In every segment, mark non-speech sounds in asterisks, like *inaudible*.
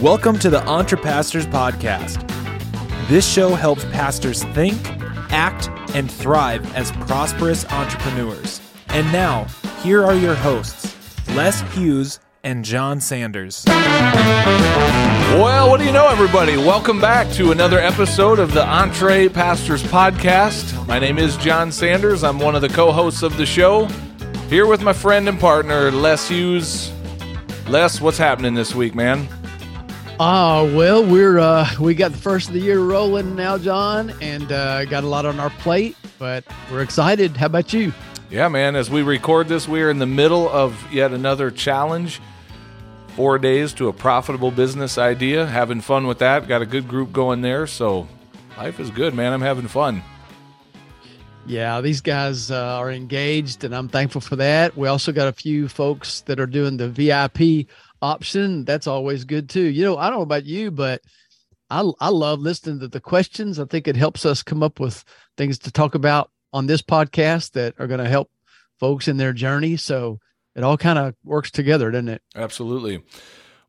Welcome to the Entrepastors Podcast. This show helps pastors think, act, and thrive as prosperous entrepreneurs. And now, here are your hosts, Les Hughes and John Sanders. Well, what do you know, everybody? Welcome back to another episode of the Entrepastors Podcast. My name is John Sanders. I'm one of the co hosts of the show. Here with my friend and partner, Les Hughes. Les, what's happening this week, man? Ah, well, we're uh, we got the first of the year rolling now, John, and uh, got a lot on our plate, but we're excited. How about you? Yeah, man. As we record this, we are in the middle of yet another challenge. Four days to a profitable business idea. Having fun with that. Got a good group going there. So life is good, man. I'm having fun. Yeah, these guys uh, are engaged, and I'm thankful for that. We also got a few folks that are doing the VIP option. That's always good too. You know, I don't know about you, but I I love listening to the questions. I think it helps us come up with things to talk about on this podcast that are going to help folks in their journey. So it all kind of works together, doesn't it? Absolutely.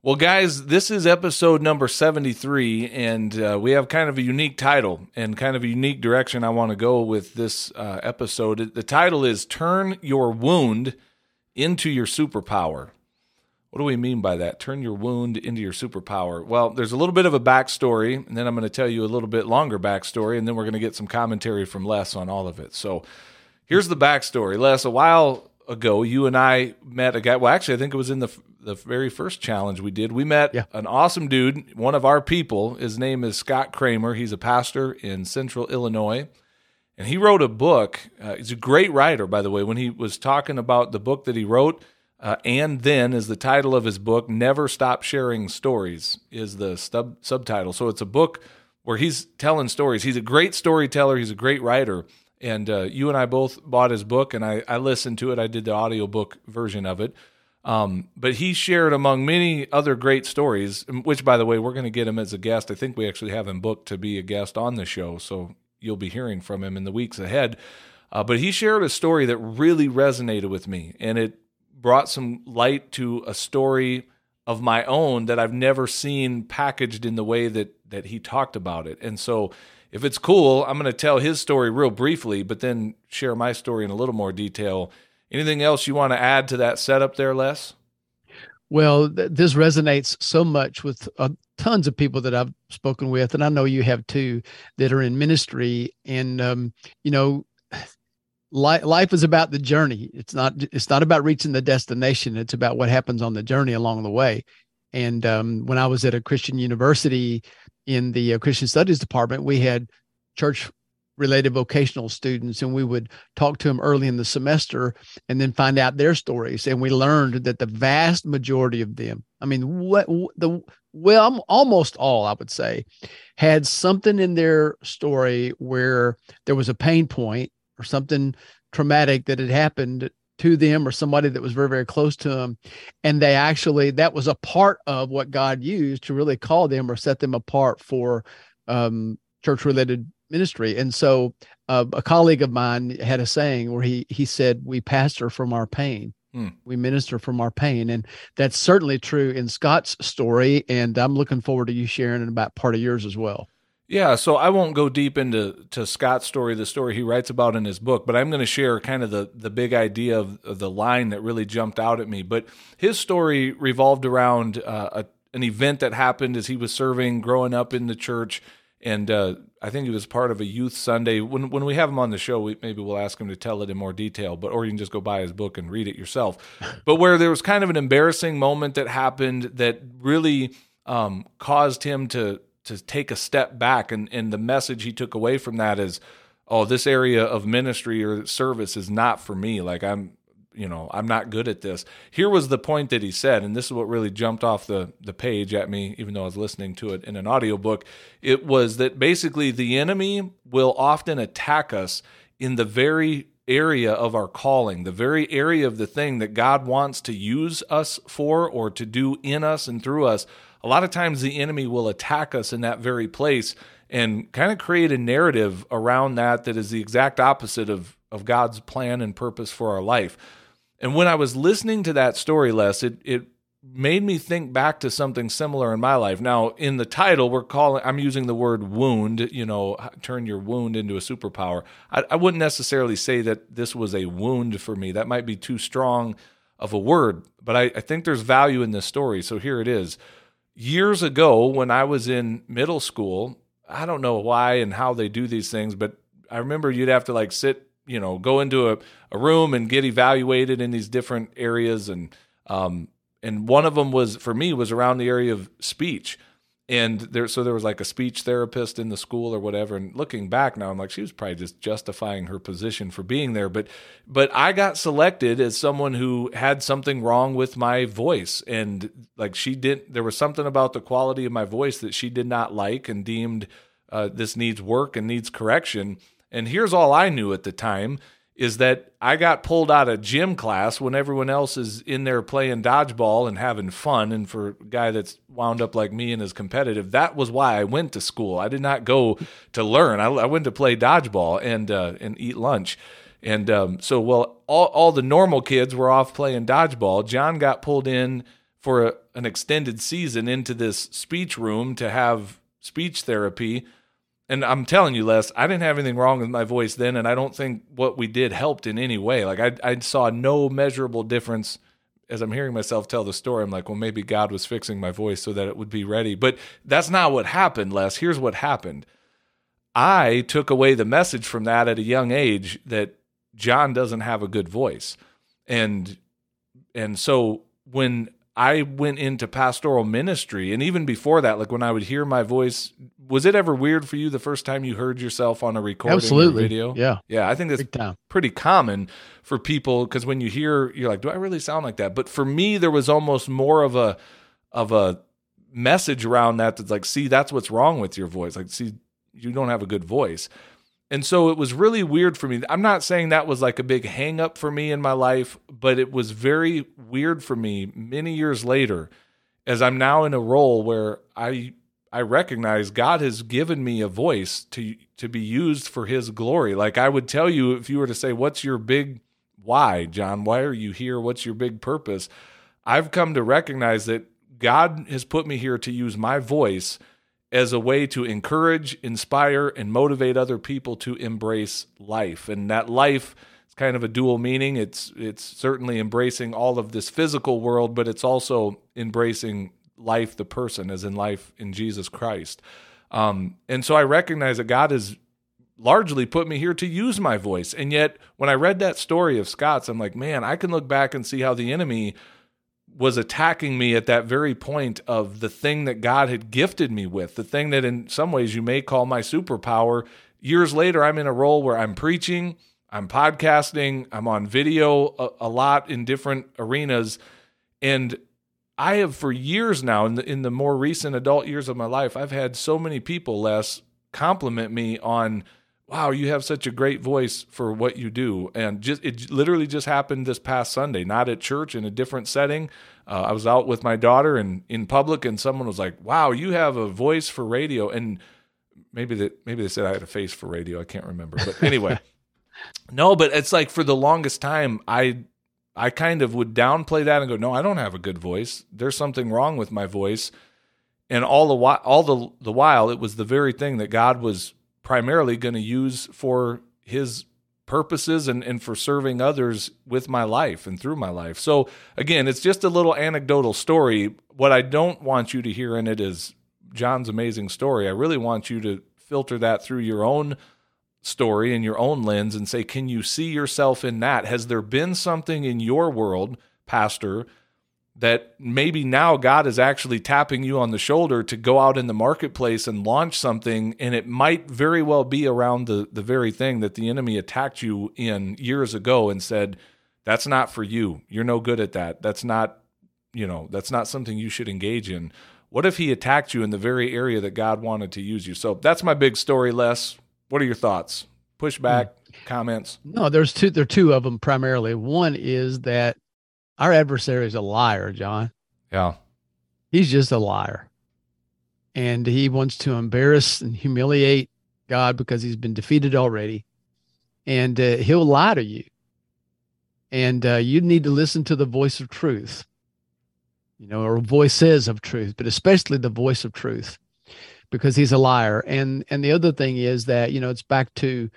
Well, guys, this is episode number 73, and uh, we have kind of a unique title and kind of a unique direction I want to go with this uh, episode. The title is Turn Your Wound into Your Superpower. What do we mean by that? Turn your wound into your superpower. Well, there's a little bit of a backstory, and then I'm going to tell you a little bit longer backstory, and then we're going to get some commentary from Les on all of it. So here's the backstory. Les, a while ago, you and I met a guy. Well, actually, I think it was in the the very first challenge we did. We met yeah. an awesome dude, one of our people. His name is Scott Kramer. He's a pastor in Central Illinois. And he wrote a book. Uh, he's a great writer, by the way. When he was talking about the book that he wrote, uh, and then is the title of his book. Never stop sharing stories is the sub- subtitle. So it's a book where he's telling stories. He's a great storyteller. He's a great writer. And uh, you and I both bought his book, and I, I listened to it. I did the audiobook version of it. Um, but he shared among many other great stories, which, by the way, we're going to get him as a guest. I think we actually have him booked to be a guest on the show. So you'll be hearing from him in the weeks ahead. Uh, but he shared a story that really resonated with me, and it brought some light to a story of my own that I've never seen packaged in the way that that he talked about it. And so if it's cool, I'm going to tell his story real briefly, but then share my story in a little more detail. Anything else you want to add to that setup there, Les? Well, th- this resonates so much with uh, tons of people that I've spoken with, and I know you have too, that are in ministry. And um, you know, life, life is about the journey. It's not it's not about reaching the destination. It's about what happens on the journey along the way. And um, when I was at a Christian university in the uh, Christian Studies department, we had church related vocational students and we would talk to them early in the semester and then find out their stories and we learned that the vast majority of them i mean what the well almost all i would say had something in their story where there was a pain point or something traumatic that had happened to them or somebody that was very very close to them. And they actually that was a part of what god used to really call them or set them apart for um, church related ministry. And so uh, a colleague of mine had a saying where he he said we pastor from our pain. Hmm. we minister from our pain. And that's certainly true in scott's story and i'm looking forward to you sharing in about part of yours as well yeah, so I won't go deep into to Scott's story, the story he writes about in his book, but I'm going to share kind of the the big idea of, of, the line that really jumped out at me. But his story revolved around uh, a, an event that happened as he was serving, growing up in the church, and uh, I think he was part of a youth Sunday. When when we have him on the show, we, maybe we'll ask him to tell it in more detail, but or you can just go buy his book and read it yourself. *laughs* but where there was kind of an embarrassing moment that happened that really um, caused him to to take a step back and and the message he took away from that is oh this area of ministry or service is not for me. Like i'm you know i'm not good at this. Here was the point that he said and this is what really jumped off the the page at me even though i was listening to it in an audiobook. It was that basically the enemy will often attack us in the very area of our calling the very area of the thing that god wants to use us for or to do in us and through us a lot of times the enemy will attack us in that very place and kind of create a narrative around that that is the exact opposite of, of God's plan and purpose for our life. And when I was listening to that story, Les, it, it made me think back to something similar in my life. Now, in the title, we're calling, I'm using the word wound, you know, turn your wound into a superpower. I, I wouldn't necessarily say that this was a wound for me. That might be too strong of a word, but I, I think there's value in this story. So here it is. Years ago, when I was in middle school, I don't know why and how they do these things, but I remember you'd have to like sit, you know, go into a, a room and get evaluated in these different areas and um, and one of them was for me was around the area of speech and there so there was like a speech therapist in the school or whatever and looking back now i'm like she was probably just justifying her position for being there. But but i got selected as someone who had something wrong with my voice. And like she didn't there was something about the quality of my voice that she did not like and deemed uh, this needs work and needs correction. And here's all i knew at the time is that I got pulled out of gym class when everyone else is in there playing dodgeball and having fun. And for a guy that's wound up like me and is competitive, that was why I went to school. I did not go to learn. I, I went to play dodgeball and uh, and eat lunch. And um, so, well, all, all the normal kids were off playing dodgeball. John got pulled in for a, an extended season into this speech room to have speech therapy and I'm telling you, Les, I didn't have anything wrong with my voice then, and I don't think what we did helped in any way. Like I, I saw no measurable difference as I'm hearing myself tell the story. I'm like, well, maybe God was fixing my voice so that it would be ready. But that's not what happened, Les. Here's what happened. I took away the message from that at a young age that John doesn't have a good voice, and and so when I went into pastoral ministry. And even before that, like when I would hear my voice, was it ever weird for you the first time you heard yourself on a recording Absolutely. video? Yeah. Yeah. I think that's pretty common for people because when you hear, you're like, do I really sound like that? But for me, there was almost more of a, of a message around that that's like, see, that's what's wrong with your voice. Like, see, you don't have a good voice. And so it was really weird for me. I'm not saying that was like a big hang up for me in my life, but it was very weird for me many years later as I'm now in a role where I I recognize God has given me a voice to to be used for his glory. Like I would tell you if you were to say what's your big why, John? Why are you here? What's your big purpose? I've come to recognize that God has put me here to use my voice as a way to encourage, inspire, and motivate other people to embrace life. And that life is kind of a dual meaning. It's it's certainly embracing all of this physical world, but it's also embracing life, the person, as in life in Jesus Christ. Um, and so I recognize that God has largely put me here to use my voice. And yet, when I read that story of Scott's, I'm like, man, I can look back and see how the enemy was attacking me at that very point of the thing that God had gifted me with, the thing that in some ways you may call my superpower. Years later, I'm in a role where I'm preaching, I'm podcasting, I'm on video a, a lot in different arenas. And I have for years now, in the, in the more recent adult years of my life, I've had so many people, Les compliment me on wow, you have such a great voice for what you do. And just it literally just happened this past Sunday, not at church in a different setting. Uh, I was out with my daughter and in public, and someone was like, "Wow, you have a voice for radio." And maybe that maybe they said I had a face for radio. I can't remember, but anyway, *laughs* no. But it's like for the longest time, I I kind of would downplay that and go, "No, I don't have a good voice. There's something wrong with my voice." And all the while, all the the while, it was the very thing that God was primarily going to use for his purposes and, and for serving others with my life and through my life. So again, it's just a little anecdotal story. What I don't want you to hear in it is John's amazing story. I really want you to filter that through your own story and your own lens and say, can you see yourself in that? Has there been something in your world, Pastor, that maybe now God is actually tapping you on the shoulder to go out in the marketplace and launch something, and it might very well be around the the very thing that the enemy attacked you in years ago and said, "That's not for you. You're no good at that. That's not, you know, that's not something you should engage in." What if he attacked you in the very area that God wanted to use you? So that's my big story, Les. What are your thoughts? Pushback, hmm. comments? No, there's two. There are two of them primarily. One is that our adversary is a liar, John. Yeah. He's just a liar. And he wants to embarrass and humiliate God because he's been defeated already. And uh, he'll lie to you. And uh, you need to listen to the voice of truth. you know, or voices of truth, but especially the voice of truth because he's a liar. And and the other thing is that, you know, it's back to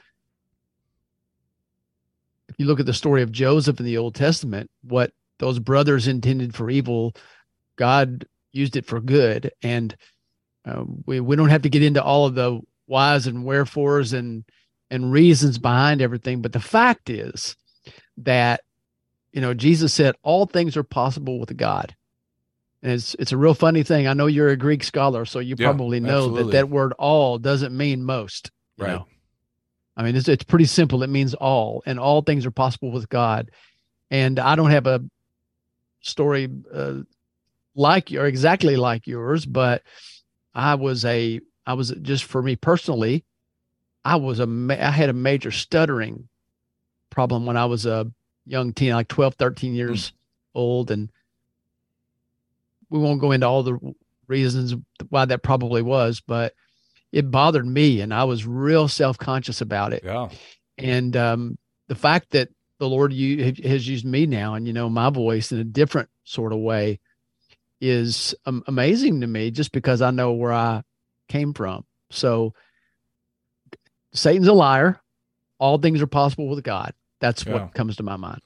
if you look at the story of Joseph in the Old Testament, what those brothers intended for evil, God used it for good. And uh, we we don't have to get into all of the whys and wherefores and and reasons behind everything, but the fact is that you know Jesus said all things are possible with God. And it's it's a real funny thing. I know you're a Greek scholar, so you yeah, probably know absolutely. that that word all doesn't mean most. right. Know? I mean, it's it's pretty simple. It means all, and all things are possible with God. And I don't have a story uh, like or exactly like yours, but I was a I was just for me personally, I was a I had a major stuttering problem when I was a young teen, like 12, 13 years mm. old, and we won't go into all the reasons why that probably was, but it bothered me and I was real self conscious about it. Yeah. And um, the fact that the Lord you, has used me now and, you know, my voice in a different sort of way is um, amazing to me just because I know where I came from. So Satan's a liar. All things are possible with God. That's yeah. what comes to my mind.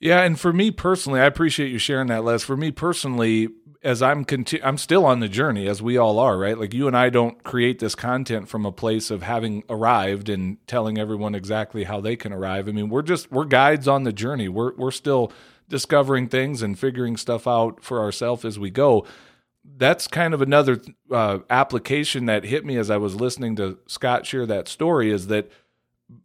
Yeah, and for me personally, I appreciate you sharing that, Les. For me personally, as I'm conti- I'm still on the journey, as we all are, right? Like you and I don't create this content from a place of having arrived and telling everyone exactly how they can arrive. I mean, we're just we're guides on the journey. We're we're still discovering things and figuring stuff out for ourselves as we go. That's kind of another uh, application that hit me as I was listening to Scott share that story. Is that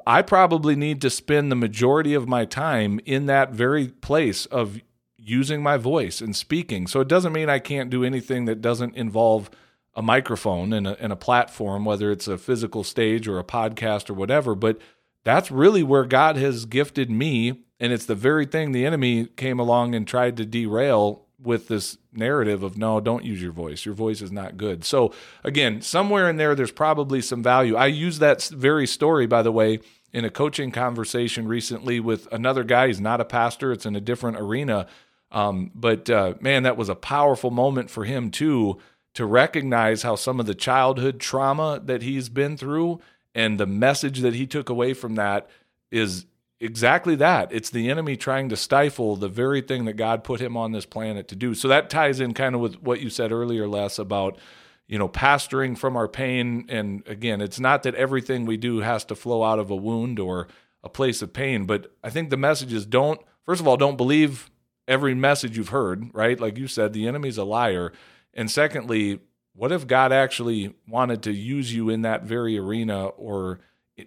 I probably need to spend the majority of my time in that very place of using my voice and speaking. So it doesn't mean I can't do anything that doesn't involve a microphone and a, and a platform, whether it's a physical stage or a podcast or whatever. But that's really where God has gifted me. And it's the very thing the enemy came along and tried to derail with this narrative of no, don't use your voice. Your voice is not good. So again, somewhere in there, there's probably some value. I use that very story, by the way, in a coaching conversation recently with another guy. He's not a pastor. It's in a different arena. Um, but uh, man, that was a powerful moment for him too to recognize how some of the childhood trauma that he's been through and the message that he took away from that is exactly that. It's the enemy trying to stifle the very thing that God put him on this planet to do. So that ties in kind of with what you said earlier, Les, about you know pastoring from our pain. And again, it's not that everything we do has to flow out of a wound or a place of pain, but I think the message is don't. First of all, don't believe every message you've heard, right? Like you said, the enemy's a liar. And secondly, what if God actually wanted to use you in that very arena or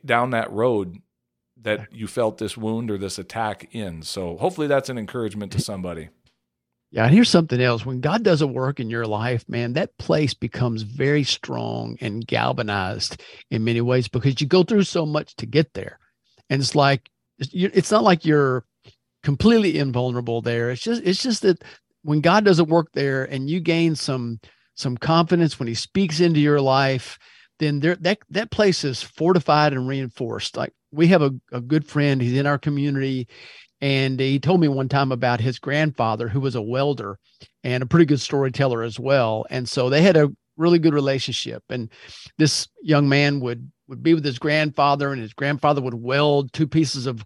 down that road that you felt this wound or this attack in? So hopefully that's an encouragement to somebody. Yeah, and here's something else. When God does a work in your life, man, that place becomes very strong and galvanized in many ways because you go through so much to get there. And it's like it's not like you're completely invulnerable there. It's just it's just that when God doesn't work there and you gain some some confidence when he speaks into your life, then there that that place is fortified and reinforced. Like we have a, a good friend, he's in our community, and he told me one time about his grandfather who was a welder and a pretty good storyteller as well. And so they had a really good relationship. And this young man would would be with his grandfather, and his grandfather would weld two pieces of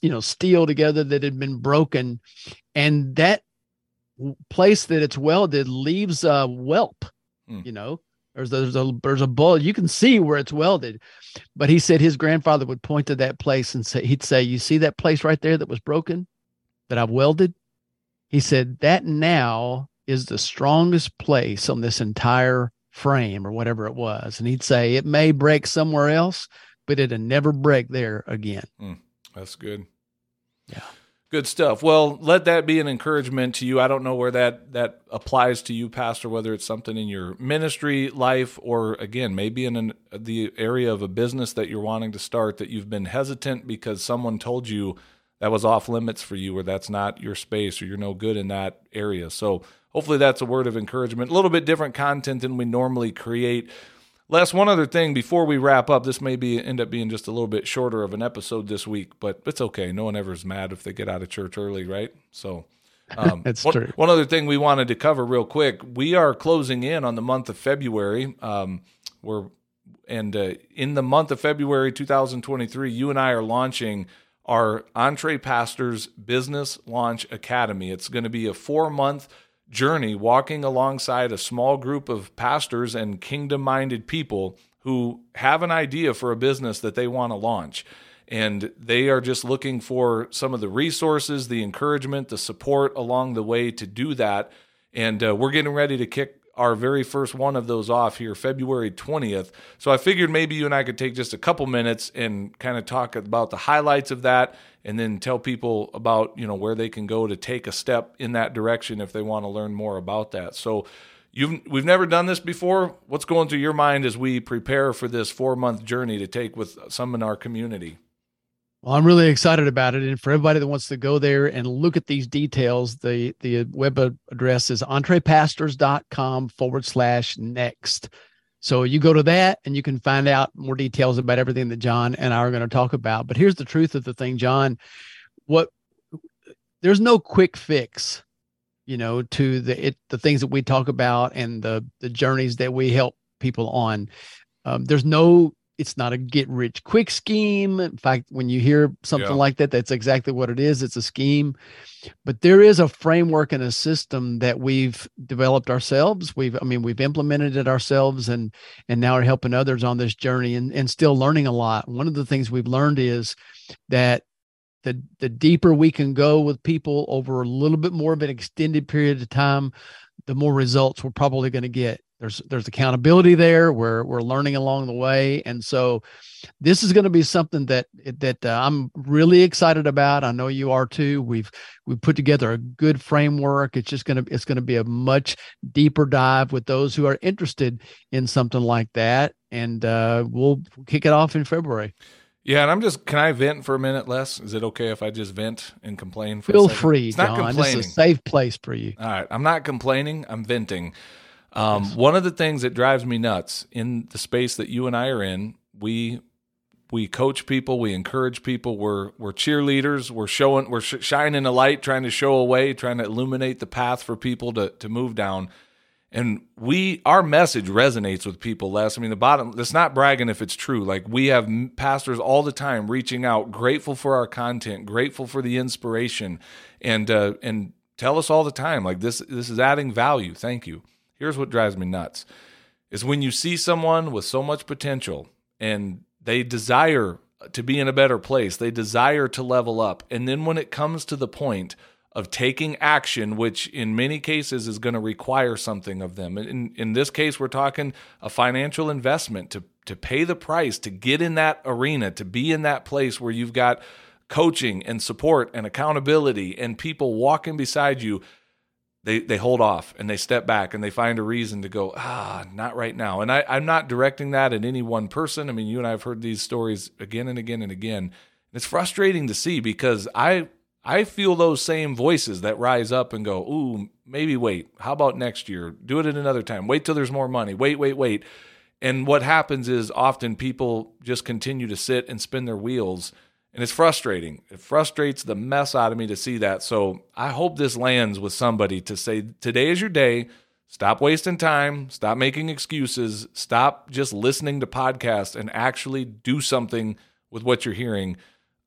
you know steel together that had been broken and that place that it's welded leaves a whelp hmm. you know there's a, there's a there's a bullet you can see where it's welded but he said his grandfather would point to that place and say he'd say you see that place right there that was broken that i've welded he said that now is the strongest place on this entire frame or whatever it was and he'd say it may break somewhere else but it'll never break there again hmm. That's good. Yeah. Good stuff. Well, let that be an encouragement to you. I don't know where that that applies to you, Pastor. Whether it's something in your ministry life, or again, maybe in an, the area of a business that you're wanting to start that you've been hesitant because someone told you that was off limits for you, or that's not your space, or you're no good in that area. So hopefully, that's a word of encouragement. A little bit different content than we normally create. Les, one other thing before we wrap up, this may be end up being just a little bit shorter of an episode this week, but it's okay. No one ever is mad if they get out of church early, right? So Um, *laughs* That's one, true. One other thing we wanted to cover real quick: we are closing in on the month of February. Um, we're and uh, in the month of February 2023, you and I are launching our Entre Pastors Business Launch Academy. It's going to be a four month journey walking alongside a small group of pastors and kingdom minded people who have an idea for a business that they want to launch. And they are just looking for some of the resources, the encouragement, the support along the way to do that. And uh, we're getting ready to kick our very first one of those off here February 20th. So I figured maybe you and I could take just a couple minutes and kind of talk about the highlights of that and then tell people about, you know, where they can go to take a step in that direction if they want to learn more about that. So you've we've never done this before. What's going through your mind as we prepare for this 4-month journey to take with some in our community? Well, I'm really excited about it. And for everybody that wants to go there and look at these details, the, the web address is entrepastors.com forward slash next. So you go to that and you can find out more details about everything that John and I are going to talk about. But here's the truth of the thing, John. What there's no quick fix, you know, to the it, the things that we talk about and the the journeys that we help people on. Um, there's no it's not a get rich quick scheme. In fact, when you hear something yeah. like that, that's exactly what it is. It's a scheme. But there is a framework and a system that we've developed ourselves. We've, I mean, we've implemented it ourselves and and now are helping others on this journey and, and still learning a lot. One of the things we've learned is that the the deeper we can go with people over a little bit more of an extended period of time, the more results we're probably going to get. There's there's accountability there. We're we're learning along the way. And so this is going to be something that that uh, i'm really excited about. I know you are too. We've we've put together a good framework. It's just to it's to be a much deeper dive with those who are interested in something like that. And uh, we'll kick it off in february yeah, and I'm just. Can I vent for a minute, Les? Is it okay if I just vent and complain? For Feel free, it's not John. Complaining. This is a safe place for you. All right, I'm not complaining. I'm venting. Um, yes. One of the things that drives me nuts in the space that you and I are in, we we coach people, we encourage people, we're we're cheerleaders, we're showing, we're sh- shining a light, trying to show a way, trying to illuminate the path for people to to move down. And we, our message resonates with people Les I mean, the bottom, it's not bragging if it's true. Like we have pastors all the time reaching out, grateful for our content, grateful for the inspiration, and uh, and tell us all the time like this. This is adding value. Thank you. Here's what drives me nuts is when you see someone with so much potential and they desire to be in a better place, they desire to level up. And then when it comes to the point of taking action, which in many cases is going to require something of them. In, in this case, we're talking a financial investment to, to pay the price, to get in that arena, to be in that place where you've got coaching and support and accountability and people walking beside you. They they hold off and they step back and they find a reason to go ah not right now. And I, i'm not directing that at any one person. I mean you and i have heard these stories again and again and again. It's frustrating to see because i i feel those same voices that rise up and go ooh maybe wait how about next year do it at another time wait till there's more money wait wait wait and what happens is often people just continue to sit and spin their wheels and it's frustrating. It frustrates the mess out of me to see that. So I hope this lands with somebody to say, today is your day. Stop wasting time. Stop making excuses. Stop just listening to podcasts and actually do something with what you're hearing.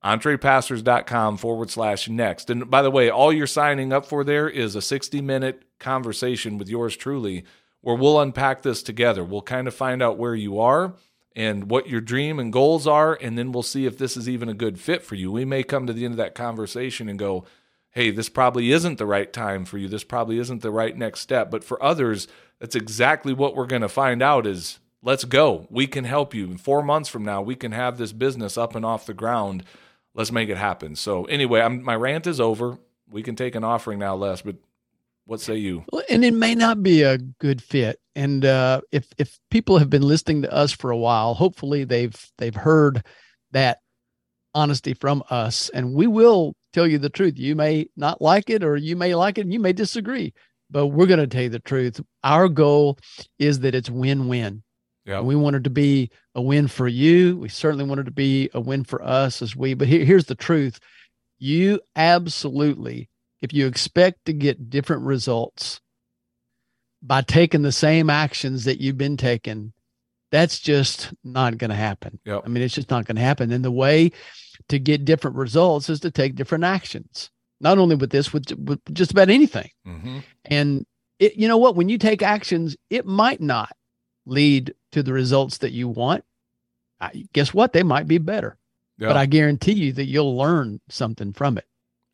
Entrepastors.com forward slash next. And by the way, all you're signing up for there is a 60 minute conversation with yours truly, where we'll unpack this together. We'll kind of find out where you are and what your dream and goals are, and then we'll see if this is even a good fit for you. We may come to the end of that conversation and go, hey, this probably isn't the right time for you. This probably isn't the right next step. But for others, that's exactly what we're going to find out is let's go. We can help you. In four months from now, we can have this business up and off the ground. Let's make it happen. So anyway, I'm, my rant is over. We can take an offering now, Les, but what say you? Well, and it may not be a good fit. And uh, if if people have been listening to us for a while, hopefully they've they've heard that honesty from us, and we will tell you the truth. You may not like it, or you may like it, and you may disagree, but we're going to tell you the truth. Our goal is that it's win win. Yeah. We wanted to be a win for you. We certainly wanted to be a win for us as we. But here, here's the truth: you absolutely if you expect to get different results by taking the same actions that you've been taking, that's just not going to happen. Yep. I mean, it's just not going to happen. And the way to get different results is to take different actions. Not only with this, with, with just about anything. Mm-hmm. And it, you know what? When you take actions, it might not lead to the results that you want. I, guess what? They might be better, but I guarantee you that you'll learn something from it.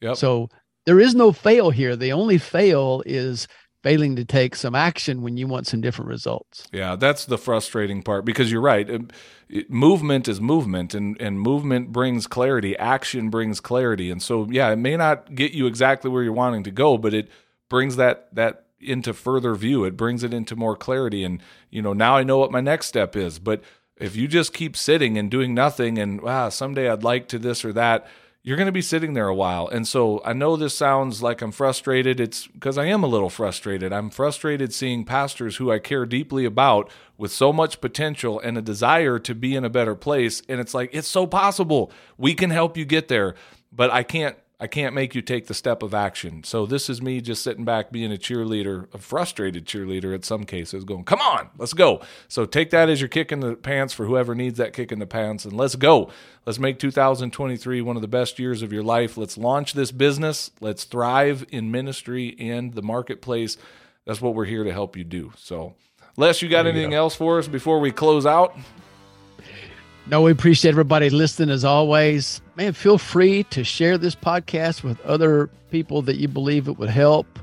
Yep. So there is no fail here. The only fail is failing to take some action when you want some different results. Yeah, that's the frustrating part because you're right. It- it- movement is movement, and, and movement brings clarity. Action brings clarity, and so yeah, it may not get you exactly where you're wanting to go, but it brings that that into further view. It brings it into more clarity, and you know now I know what my next step is. But if you just keep sitting and doing nothing, and wow, someday I'd like to this or that. You're going to be sitting there a while. And so I know this sounds like I'm frustrated. It's because I am a little frustrated. I'm frustrated seeing pastors who I care deeply about with so much potential and a desire to be in a better place. And it's like, it's so possible. We can help you get there, but I can't. I can't make you take the step of action. So this is me just sitting back being a cheerleader, a frustrated cheerleader at some cases, going, "Come on, let's go." So take that as your kick in the pants for whoever needs that kick in the pants, and let's go. Let's make 2023 one of the best years of your life. Let's launch this business. Let's thrive in ministry and the marketplace. That's what we're here to help you do. So, Les, you got There you anything go. else for us before we close out? No, we appreciate everybody listening as always. Man, feel free to share this podcast with other people that you believe it would help.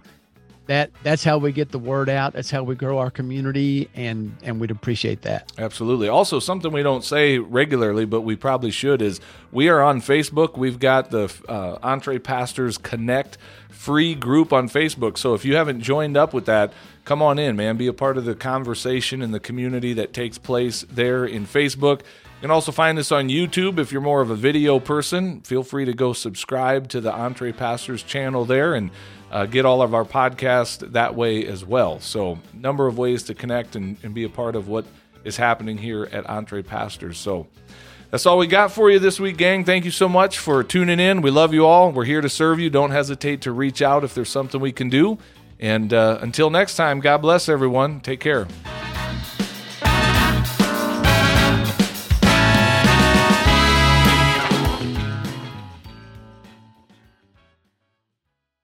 That that's how we get the word out. That's how we grow our community and and we'd appreciate that. Absolutely. Also, something we don't say regularly, but we probably should, is we are on Facebook. We've got the uh, Entrepastors Connect free group on Facebook. So if you haven't joined up with that, come on in, man. Be a part of the conversation and the community that takes place there in Facebook. You can also find us on YouTube if you're more of a video person. Feel free to go subscribe to the Entrepastors channel there and uh, get all of our podcasts that way as well. So, number of ways to connect and, and be a part of what is happening here at Entrepastors. So, that's all we got for you this week, gang. Thank you so much for tuning in. We love you all. We're here to serve you. Don't hesitate to reach out if there's something we can do. And uh, until next time, God bless everyone. Take care.